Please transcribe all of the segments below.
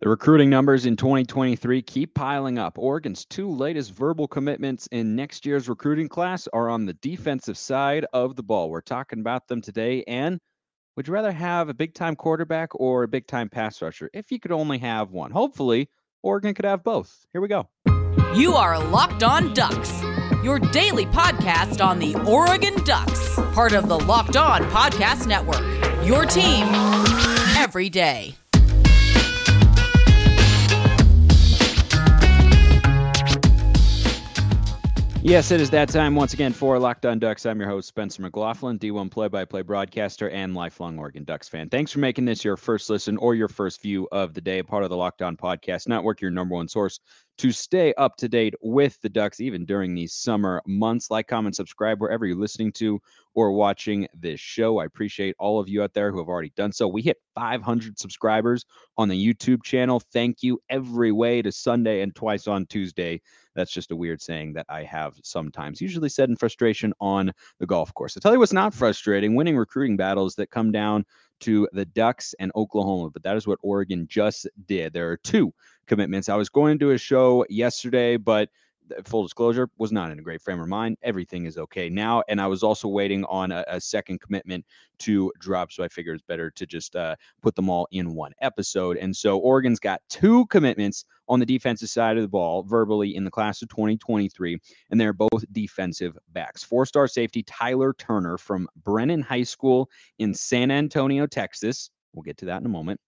The recruiting numbers in 2023 keep piling up. Oregon's two latest verbal commitments in next year's recruiting class are on the defensive side of the ball. We're talking about them today. And would you rather have a big time quarterback or a big time pass rusher? If you could only have one, hopefully, Oregon could have both. Here we go. You are Locked On Ducks, your daily podcast on the Oregon Ducks, part of the Locked On Podcast Network. Your team every day. Yes, it is that time once again for Locked On Ducks. I'm your host, Spencer McLaughlin, D1 play by play broadcaster and lifelong Oregon Ducks fan. Thanks for making this your first listen or your first view of the day, part of the Locked On Podcast Network, your number one source to stay up to date with the Ducks, even during these summer months. Like, comment, subscribe wherever you're listening to or watching this show. I appreciate all of you out there who have already done so. We hit 500 subscribers on the YouTube channel. Thank you every way to Sunday and twice on Tuesday that's just a weird saying that I have sometimes, usually said in frustration on the golf course. I tell you what's not frustrating winning recruiting battles that come down to the Ducks and Oklahoma, but that is what Oregon just did. There are two commitments. I was going to do a show yesterday, but full disclosure, was not in a great frame of mind. Everything is okay now. And I was also waiting on a, a second commitment to drop. So I figured it's better to just uh, put them all in one episode. And so Oregon's got two commitments on the defensive side of the ball verbally in the class of 2023. And they're both defensive backs. Four star safety Tyler Turner from Brennan High School in San Antonio, Texas. We'll get to that in a moment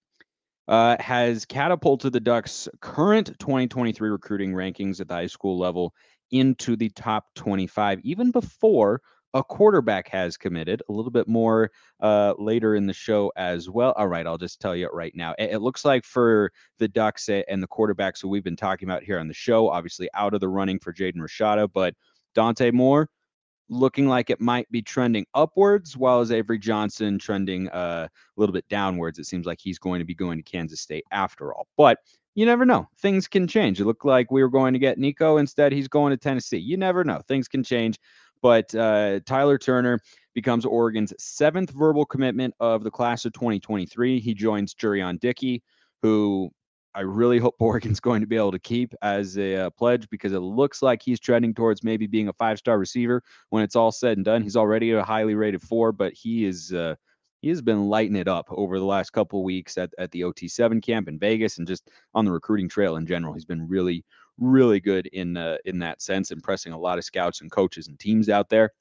uh, has catapulted the Ducks' current 2023 recruiting rankings at the high school level into the top 25, even before a quarterback has committed. A little bit more uh, later in the show as well. All right, I'll just tell you right now. It, it looks like for the Ducks and the quarterbacks who we've been talking about here on the show, obviously out of the running for Jaden Rashada, but Dante Moore looking like it might be trending upwards, while as Avery Johnson trending uh, a little bit downwards. It seems like he's going to be going to Kansas State after all. But you never know. Things can change. It looked like we were going to get Nico. Instead, he's going to Tennessee. You never know. Things can change. But uh, Tyler Turner becomes Oregon's seventh verbal commitment of the class of 2023. He joins Jurion Dickey, who I really hope Oregon's going to be able to keep as a uh, pledge because it looks like he's trending towards maybe being a five star receiver when it's all said and done. He's already a highly rated four, but he is uh, he has been lighting it up over the last couple weeks at, at the OT7 camp in Vegas and just on the recruiting trail in general. He's been really, really good in uh, in that sense, impressing a lot of scouts and coaches and teams out there.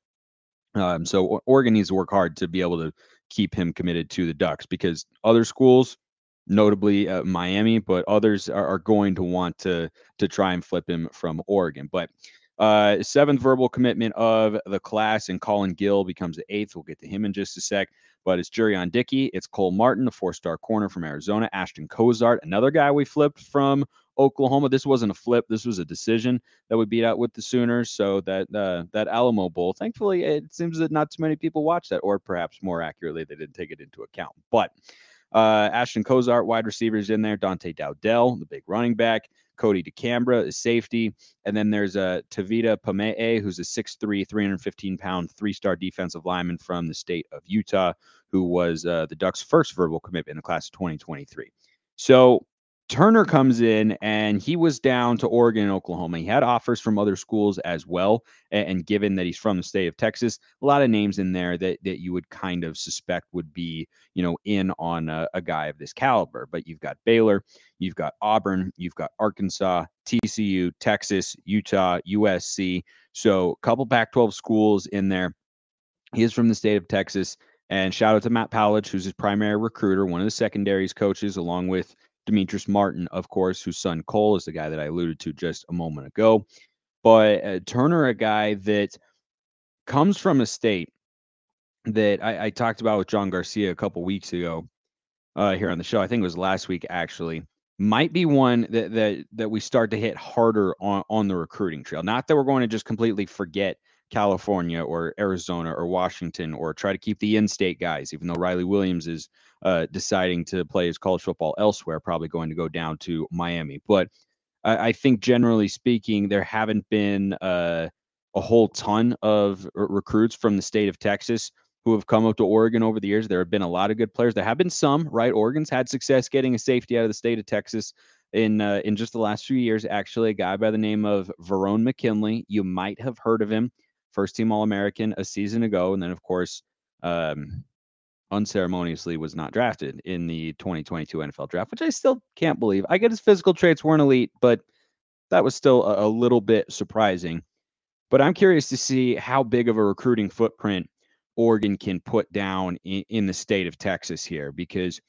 Um, so Oregon needs to work hard to be able to keep him committed to the Ducks because other schools notably uh, Miami, but others are, are, going to want to to try and flip him from Oregon. But uh, seventh verbal commitment of the class, and Colin Gill becomes the eighth. We'll get to him in just a sec. But it's Jurion Dickey, it's Cole Martin, a four-star corner from Arizona, Ashton Cozart, another guy we flipped from Oklahoma. This wasn't a flip. This was a decision that we beat out with the Sooners. So that uh, that Alamo Bowl, thankfully, it seems that not too many people watch that, or perhaps more accurately, they didn't take it into account. But uh, Ashton Cozart, wide receivers in there. Dante Dowdell, the big running back. Kodi DeCambra is safety. And then there's a uh, Tavita Pamee, who's a 6'3, 315 pound, three star defensive lineman from the state of Utah, who was uh, the Ducks' first verbal commitment in the class of 2023. So Turner comes in and he was down to Oregon and Oklahoma. He had offers from other schools as well. And, given that he's from the state of Texas, a lot of names in there that, that you would kind of suspect would be, you know, in on a, a guy of this caliber. But you've got Baylor, you've got Auburn, you've got Arkansas, TCU, Texas, Utah, USC. So a couple Pac 12 schools in there. He is from the state of Texas. And shout out to Matt Powledge, who's his primary recruiter, one of the secondaries coaches, along with Demetrice Martin, of course, whose son Cole is the guy that I alluded to just a moment ago. But uh, Turner, a guy that comes from a state that I, I talked about with John Garcia a couple weeks ago uh, here on the show. I think it was last week actually. Might be one that that that we start to hit harder on on the recruiting trail. Not that we're going to just completely forget California or Arizona or Washington or try to keep the in-state guys, even though Riley Williams is uh, deciding to play his college football elsewhere, probably going to go down to Miami. But I, I think generally speaking, there haven't been uh, a whole ton of r- recruits from the state of Texas who have come up to Oregon over the years. There have been a lot of good players. There have been some, right? Oregon's had success getting a safety out of the state of Texas in uh, in just the last few years. Actually, a guy by the name of Verone McKinley. You might have heard of him. First team All American a season ago, and then of course, um, unceremoniously was not drafted in the 2022 NFL draft, which I still can't believe. I get his physical traits weren't elite, but that was still a, a little bit surprising. But I'm curious to see how big of a recruiting footprint Oregon can put down in, in the state of Texas here because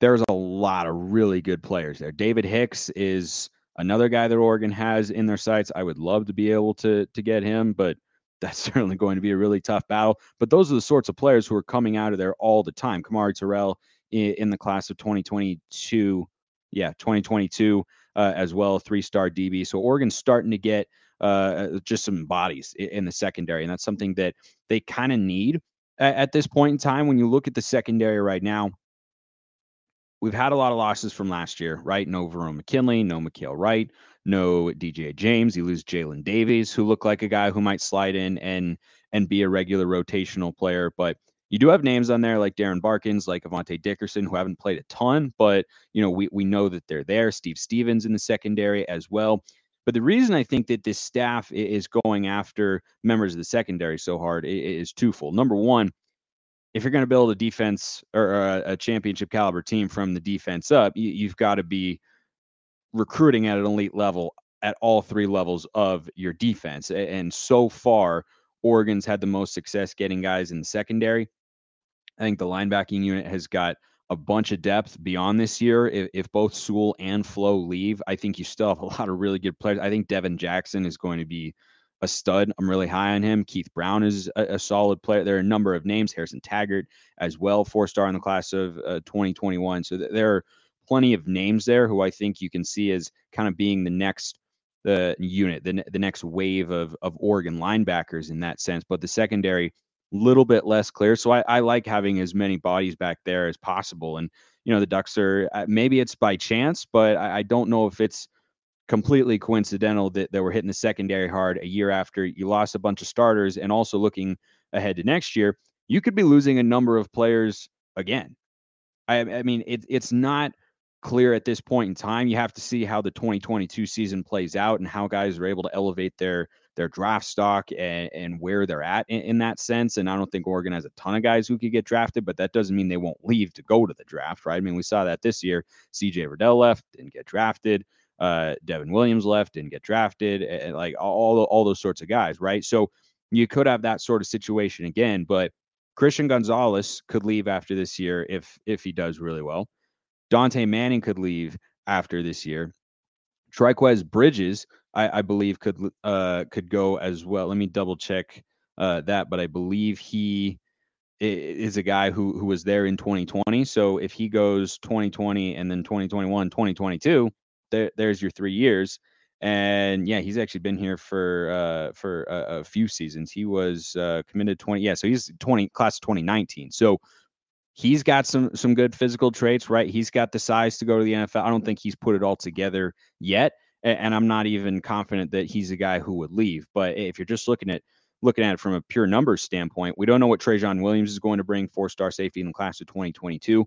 there's a lot of really good players there. David Hicks is another guy that Oregon has in their sights. I would love to be able to to get him, but that's certainly going to be a really tough battle. But those are the sorts of players who are coming out of there all the time. Kamari Terrell in, the class of 2022, yeah, 2022 uh, as well, three star DB. So Oregon's starting to get uh, just some bodies in, in the secondary, and that's something that they kind of need at, at this point in time, when you look at the secondary right now, we've had a lot of losses from last year, right? No Verone McKinley, no Mykael Wright, no DJ James. You lose Jalen Davies, who looked like a guy who might slide in and and be a regular rotational player. But you do have names on there like Darren Barkins, like Avante Dickerson, who haven't played a ton, but you know, we we know that they're there. Steve Stephens in the secondary as well. But the reason I think that this staff is going after members of the secondary so hard is twofold. Number one, if you're going to build a defense or uh, a, championship caliber team from the defense up, you, have got to be recruiting at an elite level at all three levels of your defense. And so far, Oregon's had the most success getting guys in the secondary. I think the linebacking unit has got a bunch of depth beyond this year. If, if both Sewell and Flowe leave, I think you still have a lot of really good players. I think Devin Jackson is going to be a stud. I'm really high on him. Keith Brown is a, a solid player. There are a number of names. Harrison Taggart as well, four star in the class of uh, 2021. So th- there are plenty of names there who I think you can see as kind of being the next the unit, the, the next wave of of Oregon linebackers in that sense. But the secondary little bit less clear. So I, I like having as many bodies back there as possible. And, you know, the Ducks are uh, maybe it's by chance, but I, I don't know if it's completely coincidental that, that we're hitting the secondary hard a year after you lost a bunch of starters and also looking ahead to next year, you could be losing a number of players again. I, I mean, it, it's not clear at this point in time. You have to see how the 2022 season plays out and how guys are able to elevate their their draft stock and, and where they're at in, in, that sense. And I don't think Oregon has a ton of guys who could get drafted, but that doesn't mean they won't leave to go to the draft, right? I mean, we saw that this year. CJ Verdell left, didn't get drafted. Uh, Devin Williams left, didn't get drafted. And like all all those sorts of guys, right? So you could have that sort of situation again, but Christian Gonzalez could leave after this year if if he does really well. Dontae Manning could leave after this year. Trikweze Bridges I, I believe could uh, could go as well. Let me double check uh, that, but I believe he is a guy who who was there in 2020. So if he goes 2020 and then 2021, 2022, there, there's your three years. And yeah, he's actually been here for uh, for a, a few seasons. He was uh, committed 20. Yeah, so he's 20 class of 2019. So he's got some some good physical traits, right? He's got the size to go to the NFL. I don't think he's put it all together yet and I'm not even confident that he's a guy who would leave. But if you're just looking at looking at it from a pure numbers standpoint, we don't know what Trajan Williams is going to bring, four star safety in the class of 2022.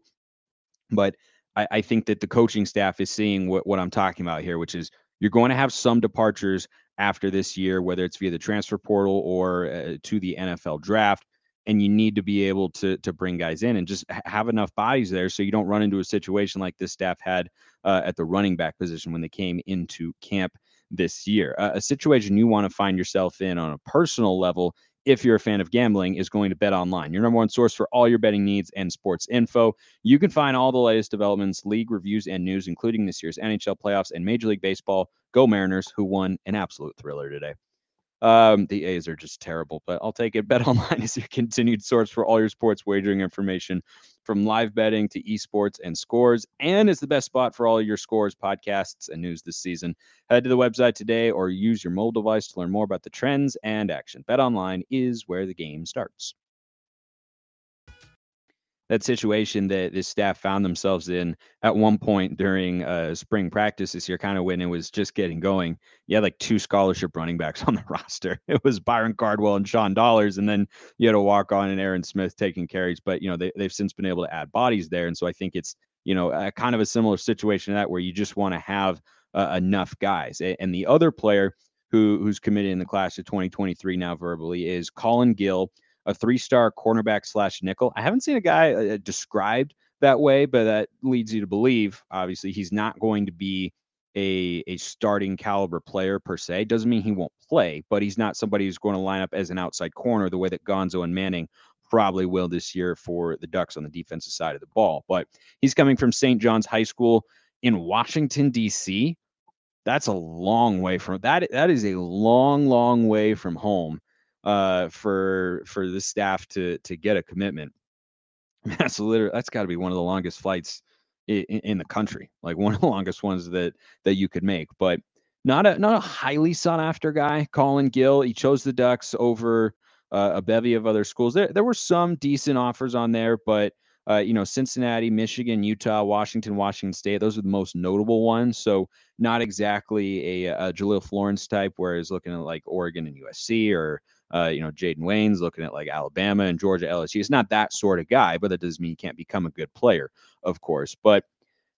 But I, I, think that the coaching staff is seeing what, what I'm talking about here, which is you're going to have some departures after this year, whether it's via the transfer portal or uh, to the NFL draft and you need to be able to to bring guys in and just have enough bodies there so you don't run into a situation like this staff had uh, at the running back position when they came into camp this year. Uh, a situation you want to find yourself in on a personal level if you're a fan of gambling, is going to Bet Online, your number one source for all your betting needs and sports info. You can find all the latest developments, league reviews, and news, including this year's NHL playoffs and Major League Baseball. Go Mariners, who won an absolute thriller today. Um, the A's are just terrible, but I'll take it. Bet Online is your continued source for all your sports wagering information, from live betting to esports and scores, and is the best spot for all your scores, podcasts, and news this season. Head to the website today or use your mobile device to learn more about the trends and action. Bet Online is where the game starts. That situation that this staff found themselves in at one point during uh, spring practice this year, kind of when it was just getting going. You had like two scholarship running backs on the roster. It was Byron Cardwell and Sean Dollars, and then you had a walk on and Aaron Smith taking carries. But you know they they've since been able to add bodies there, and so I think it's you know a, kind of a similar situation to that where you just want to have uh, enough guys. And the other player who who's committed in the class of 2023 now verbally is Colin Gill a three star cornerback slash nickel. I haven't seen a guy uh, described that way, but that leads you to believe, obviously, he's not going to be a, a starting caliber player per se. Doesn't mean he won't play, but he's not somebody who's going to line up as an outside corner the way that Gonzo and Manning probably will this year for the Ducks on the defensive side of the ball. But he's coming from St. John's High School in Washington, D.C. That's a long way from that. That is a long, long way from home uh, for for the staff to to get a commitment. That's literally that's got to be one of the longest flights in, in, the country, like one of the longest ones that that you could make. But not a not a highly sought after guy. Colin Gill, he chose the Ducks over uh, a bevy of other schools. There there were some decent offers on there, but uh, you know, Cincinnati, Michigan, Utah, Washington, Washington State. Those are the most notable ones. So not exactly a, a Jahlil Florence type, whereas looking at like Oregon and USC or uh, you know, Jayden Wayne's looking at like Alabama and Georgia LSU. He's not that sort of guy, but that doesn't mean he can't become a good player, of course. But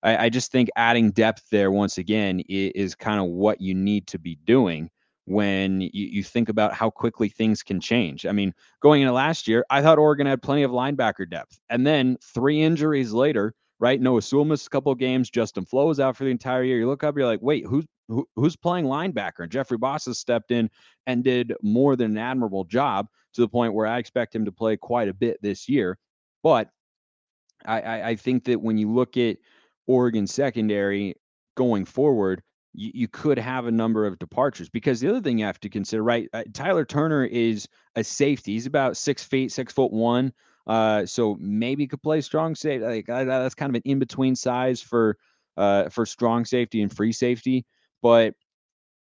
I, I just think adding depth there once again is, is kind of what you need to be doing when you, you think about how quickly things can change. I mean, going into last year, I thought Oregon had plenty of linebacker depth. And then three injuries later, right? Noah Sewell missed a couple of games. Justin Flowe is out for the entire year. You look up, you're like, wait, who's who, who's playing linebacker? And Jeffrey Bassa has stepped in and did more than an admirable job to the point where I expect him to play quite a bit this year. But I, I, I think that when you look at Oregon secondary going forward, you, you could have a number of departures because the other thing you have to consider, right? Uh, Tyler Turner is a safety. He's about six feet, six foot one. Uh, so maybe could play strong safety. Like that's kind of an in between size for uh for strong safety and free safety. But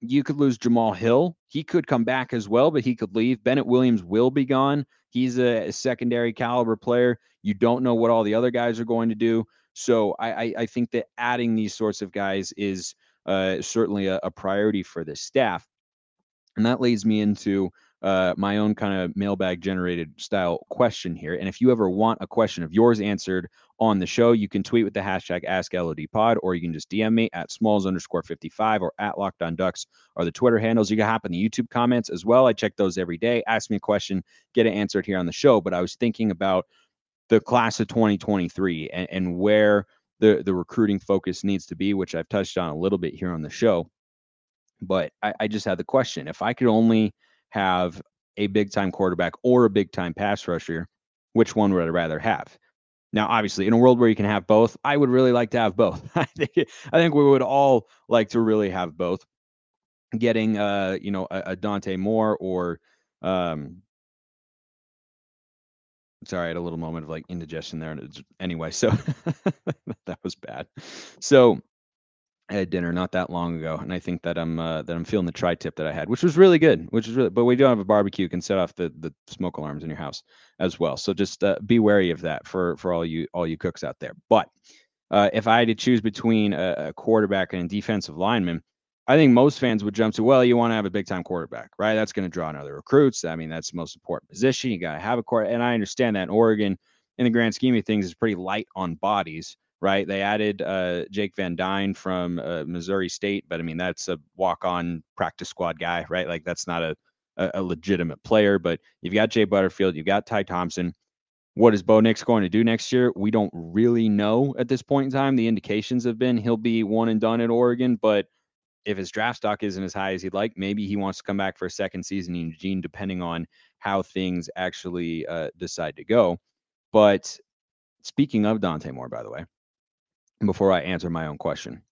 you could lose Jamal Hill. He could come back as well, but he could leave. Bennett Williams will be gone. He's a, a secondary caliber player. You don't know what all the other guys are going to do. So I, I, I think that adding these sorts of guys is uh, certainly a, a priority for the staff. And that leads me into uh, my own kind of mailbag generated style question here. And if you ever want a question of yours answered on the show, you can tweet with the hashtag AskLODPod, or you can just DM me at smalls underscore 55 or at Locked On Ducks are the Twitter handles. You can hop in the YouTube comments as well. I check those every day. Ask me a question, get it answered here on the show. But I was thinking about the class of 2023 and, and where the, the recruiting focus needs to be, which I've touched on a little bit here on the show. But I, I just had the question if I could only have a big time quarterback or a big time pass rusher, which one would I rather have? Now, obviously, in a world where you can have both, I would really like to have both. I think I think we would all like to really have both. Getting uh, you know, a, a Dante Moore or um sorry, I had a little moment of like indigestion there. Anyway, so that was bad. So I had dinner not that long ago, and I think that I'm uh, that I'm feeling the tri-tip that I had, which was really good. Which is really, but we don't have a barbecue. You can set off the the smoke alarms in your house as well. So just uh, be wary of that for for all you all you cooks out there. But uh, if I had to choose between a, a quarterback and a defensive lineman, I think most fans would jump to, well, you want to have a big time quarterback, right? That's going to draw in other recruits. I mean, that's the most important position. You got to have a court, and I understand that in Oregon, in the grand scheme of things, is pretty light on bodies right? They added uh, Jake Van Dyne from uh, Missouri State, but I mean that's a walk-on practice squad guy, right? Like that's not a, a, a legitimate player. But you've got Jay Butterfield, you've got Ty Thompson. What is Bo Nix going to do next year? We don't really know at this point in time. The indications have been he'll be one and done at Oregon, but if his draft stock isn't as high as he'd like, maybe he wants to come back for a second season in Eugene, depending on how things actually uh, decide to go. But speaking of Dante Moore, by the way, before I answer my own question.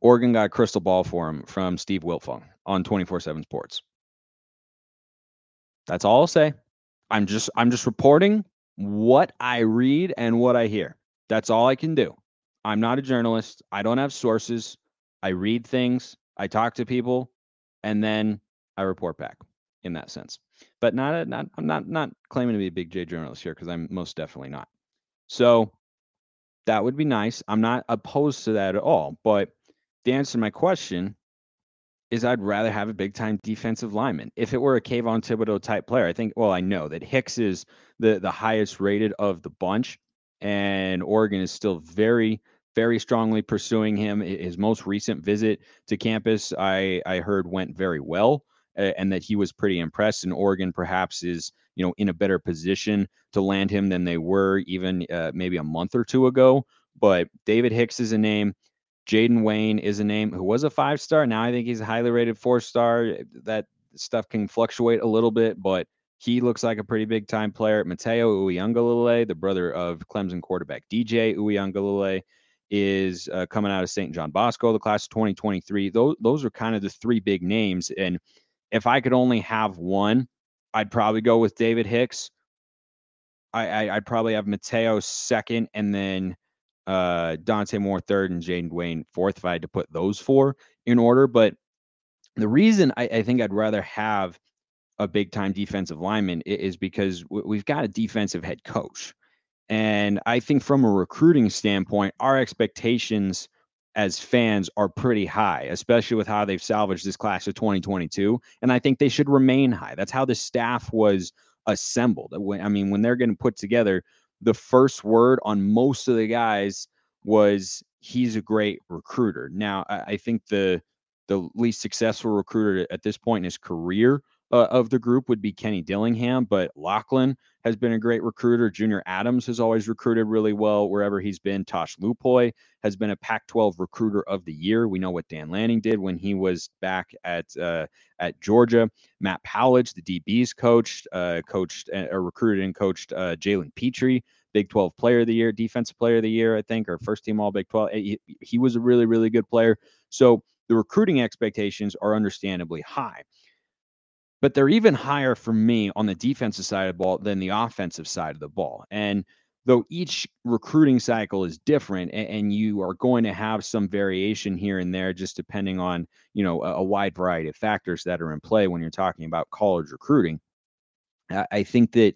Oregon got a crystal ball for him from Steve Wiltfong on 24/7 Sports. That's all I'll say. I'm just I'm just reporting what I read and what I hear. That's all I can do. I'm not a journalist. I don't have sources. I read things, I talk to people, and then I report back in that sense. But not a, not I'm not not claiming to be a big J journalist here because I'm most definitely not. So that would be nice. I'm not opposed to that at all. But the answer to my question is I'd rather have a big time defensive lineman. If it were a Kayvon Thibodeaux type player, I think, well, I know that Hicks is the, the highest rated of the bunch, and Oregon is still very, very strongly pursuing him. His most recent visit to campus, I, I heard, went very well, and that he was pretty impressed. And Oregon perhaps is, you know, in a better position to land him than they were even uh, maybe a month or two ago. But David Hicks is a name. Jayden Wayne is a name who was a five star. Now I think he's a highly rated four star. That stuff can fluctuate a little bit, but he looks like a pretty big time player. Matayo Uiagalelei, the brother of Clemson quarterback DJ Uiagalelei, is uh, coming out of St. John Bosco, the class of 2023. Those those are kind of the three big names. And if I could only have one, I'd probably go with David Hicks. I, I would probably have Matayo second, and then uh, Dante Moore third, and Jayden Wayne fourth. If I had to put those four in order, but the reason I, I think I'd rather have a big time defensive lineman is because we've got a defensive head coach. And I think from a recruiting standpoint, our expectations as fans are pretty high, especially with how they've salvaged this class of 2022. And I think they should remain high. That's how the staff was assembled. I mean, when they're getting put together, the first word on most of the guys was he's a great recruiter. Now, I think the the least successful recruiter at this point in his career uh, of the group would be Kenny Dillingham, but Lachlan has been a great recruiter. Junior Adams has always recruited really well wherever he's been. Tosh Lupoi has been a Pac 12 recruiter of the year. We know what Dan Lanning did when he was back at uh, at Georgia. Matt Powledge, the DBs coached, uh, coached uh, or recruited and coached uh, Jalen Pitre. Big 12 player of the year, defensive player of the year, I think, or first team all Big 12. He, he was a really, really good player. So the recruiting expectations are understandably high but they're even higher for me on the defensive side of the ball than the offensive side of the ball. And though each recruiting cycle is different and, and you are going to have some variation here and there just depending on you know a, a, wide variety of factors that are in play when you're talking about college recruiting I, I think that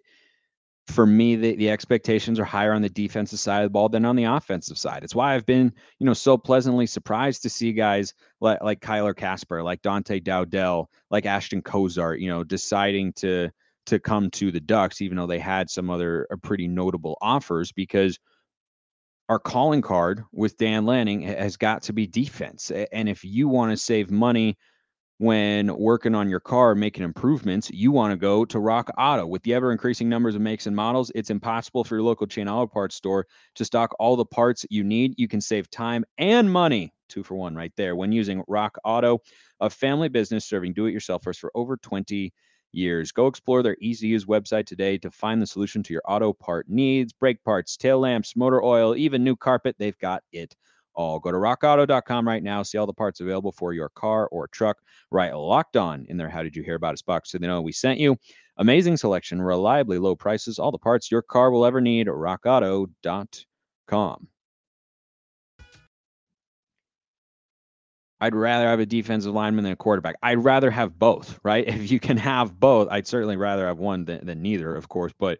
for me, the, the expectations are higher on the defensive side of the ball than on the offensive side. It's why I've been, you know, so pleasantly surprised to see guys like, like Kyler Kasper, like Dante Dowdell, like Ashton Cozart, you know, deciding to to come to the Ducks, even though they had some other uh, pretty notable offers, because our calling card with Dan Lanning has got to be defense. And if you want to save money when working on your car, making improvements, you want to go to Rock Auto. With the ever increasing numbers of makes and models, it's impossible for your local chain auto parts store to stock all the parts you need. You can save time and money, two for one right there, when using Rock Auto, a family business serving do it yourselfers for over 20 years. Go explore their easy to use website today to find the solution to your auto part needs brake parts, tail lamps, motor oil, even new carpet. They've got it all. Go to rockauto.com right now, see all the parts available for your car or truck. Write locked on in their. How did you hear about us box so they know we sent you? Amazing selection, reliably low prices, all the parts your car will ever need. rockauto.com. I'd rather have a defensive lineman than a quarterback. I'd rather have both, right? If you can have both, I'd certainly rather have one than, than neither, of course. But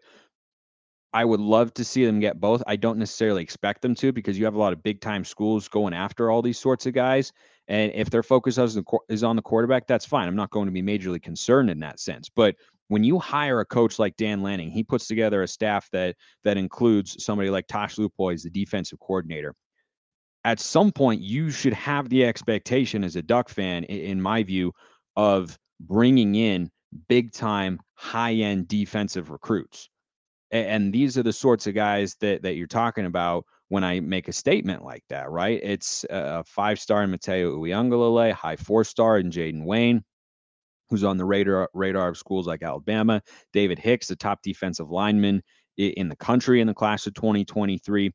I would love to see them get both. I don't necessarily expect them to because you have a lot of big time schools going after all these sorts of guys. And if their focus is on the quarterback, that's fine. I'm not going to be majorly concerned in that sense. But when you hire a coach like Dan Lanning, he puts together a staff that that includes somebody like Tosh Lupoi as the defensive coordinator. At some point, you should have the expectation as a Duck fan, in my view, of bringing in big time, high end defensive recruits and these are the sorts of guys that that you're talking about when I make a statement like that, right? It's a five star in Matayo Uiagalelei, high four star in Jayden Wayne, who's on the radar radar of schools like Alabama. David Hicks, the top defensive lineman in the country in the class of 2023.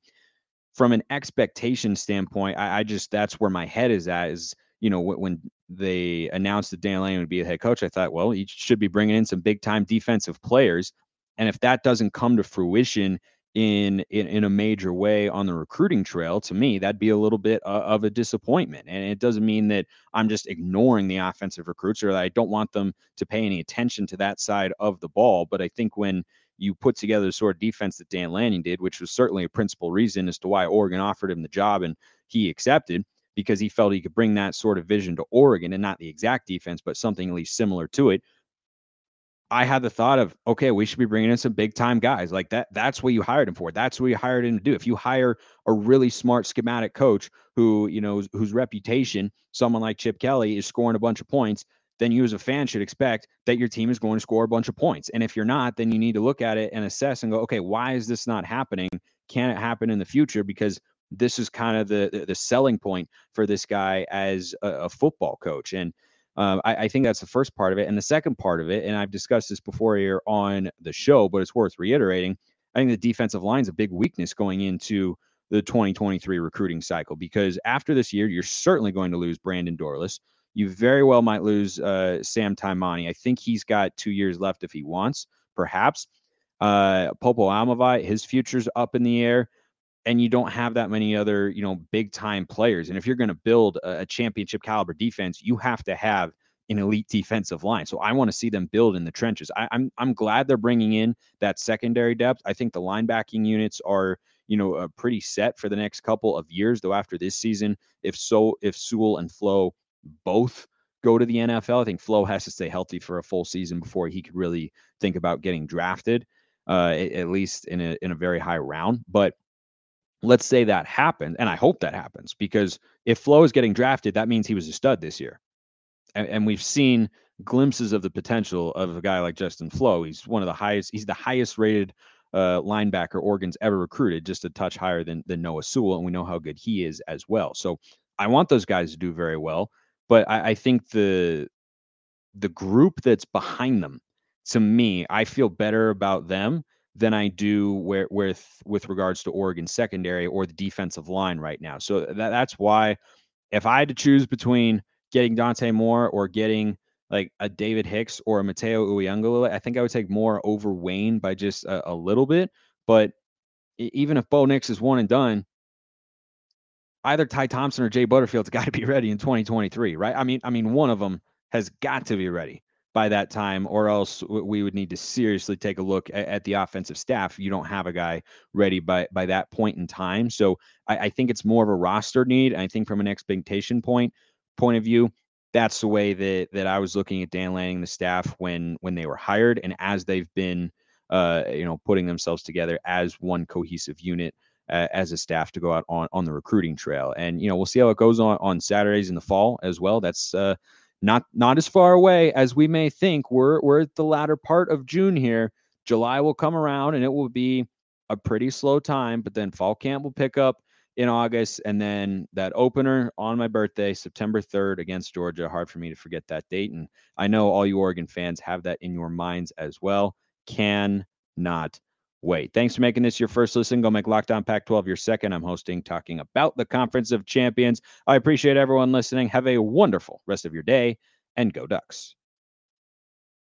From an expectation standpoint, I, I just that's where my head is at. Is you know when they announced that Dan Lane would be a head coach, I thought, well, he should be bringing in some big time defensive players and if that doesn't come to fruition in, in in a major way on the recruiting trail, to me, that'd be a little bit uh, of a disappointment. And it doesn't mean that I'm just ignoring the offensive recruits or that I don't want them to pay any attention to that side of the ball. But I think when you put together the sort of defense that Dan Lanning did, which was certainly a principal reason as to why Oregon offered him the job and he accepted because he felt he could bring that sort of vision to Oregon and not the exact defense, but something at least similar to it. I had the thought of, okay, we should be bringing in some big time guys like that. That's what you hired him for. That's what you hired him to do. If you hire a really smart schematic coach who, you know, whose reputation, someone like Chip Kelly, is scoring a bunch of points, then you as a fan should expect that your team is going to score a bunch of points. And if you're not, then you need to look at it and assess and go, okay, why is this not happening? Can it happen in the future? Because this is kind of the the selling point for this guy as a, a football coach. And uh, I, I, think that's the first part of it. And the second part of it, and I've discussed this before here on the show, but it's worth reiterating. I think the defensive line is a big weakness going into the 2023 recruiting cycle because after this year, you're certainly going to lose Brandon Dorlus. You very well might lose uh, Sam Taimani. I think he's got two years left if he wants, perhaps. Uh, Popo Aumavae, his future's up in the air and you don't have that many other, you know, big time players. And if you're going to build a, a, championship caliber defense, you have to have an elite defensive line. So I want to see them build in the trenches. I, I'm I'm glad they're bringing in that secondary depth. I think the linebacking units are, you know, uh, pretty set for the next couple of years. Though after this season, if so, if Sewell and Flowe both go to the NFL, I think Flowe has to stay healthy for a full season before he could really think about getting drafted, uh, at least in a in a very high round. But let's say that happens, and I hope that happens because if Flowe is getting drafted, that means he was a stud this year. And, and, we've seen glimpses of the potential of a guy like Justin Flowe. He's one of the highest, he's the highest rated uh, linebacker Oregon's ever recruited, just a touch higher than, than Noah Sewell. And we know how good he is as well. So I want those guys to do very well. But I, I think the the group that's behind them, to me, I feel better about them than I do where, with with regards to Oregon secondary or the defensive line right now. So uh, that, that's why if I had to choose between getting Dante Moore or getting like a David Hicks or a Matayo Uiagalelei, I think I would take Moore over Wayne by just a, a little bit. But even if Bo Nix is one and done, either Ty Thompson or Jay Butterfield's got to be ready in 2023, right? I mean, I mean, one of them has got to be ready by that time, or else we would need to seriously take a look at, at, the offensive staff. You don't have a guy ready by by that point in time. So I, I think it's more of a roster need. I think from an expectation point point of view, that's the way that that I was looking at Dan Lanning, the staff when when they were hired, and as they've been, uh, you know, putting themselves together as one cohesive unit. Uh, as a staff to go out on on the recruiting trail, and you know we'll see how it goes on on Saturdays in the fall as well. That's uh, not not as far away as we may think. We're we're at the latter part of June here. July will come around and it will be a pretty slow time, but then fall camp will pick up in August and then that opener on my birthday, September 3rd against Georgia. Hard for me to forget that date. And I know all you Oregon fans have that in your minds as well. Can not wait. Thanks for making this your first listen. Go make Locked On Pac 12 your second. I'm hosting, talking about the Conference of Champions. I appreciate everyone listening. Have a wonderful rest of your day and go Ducks.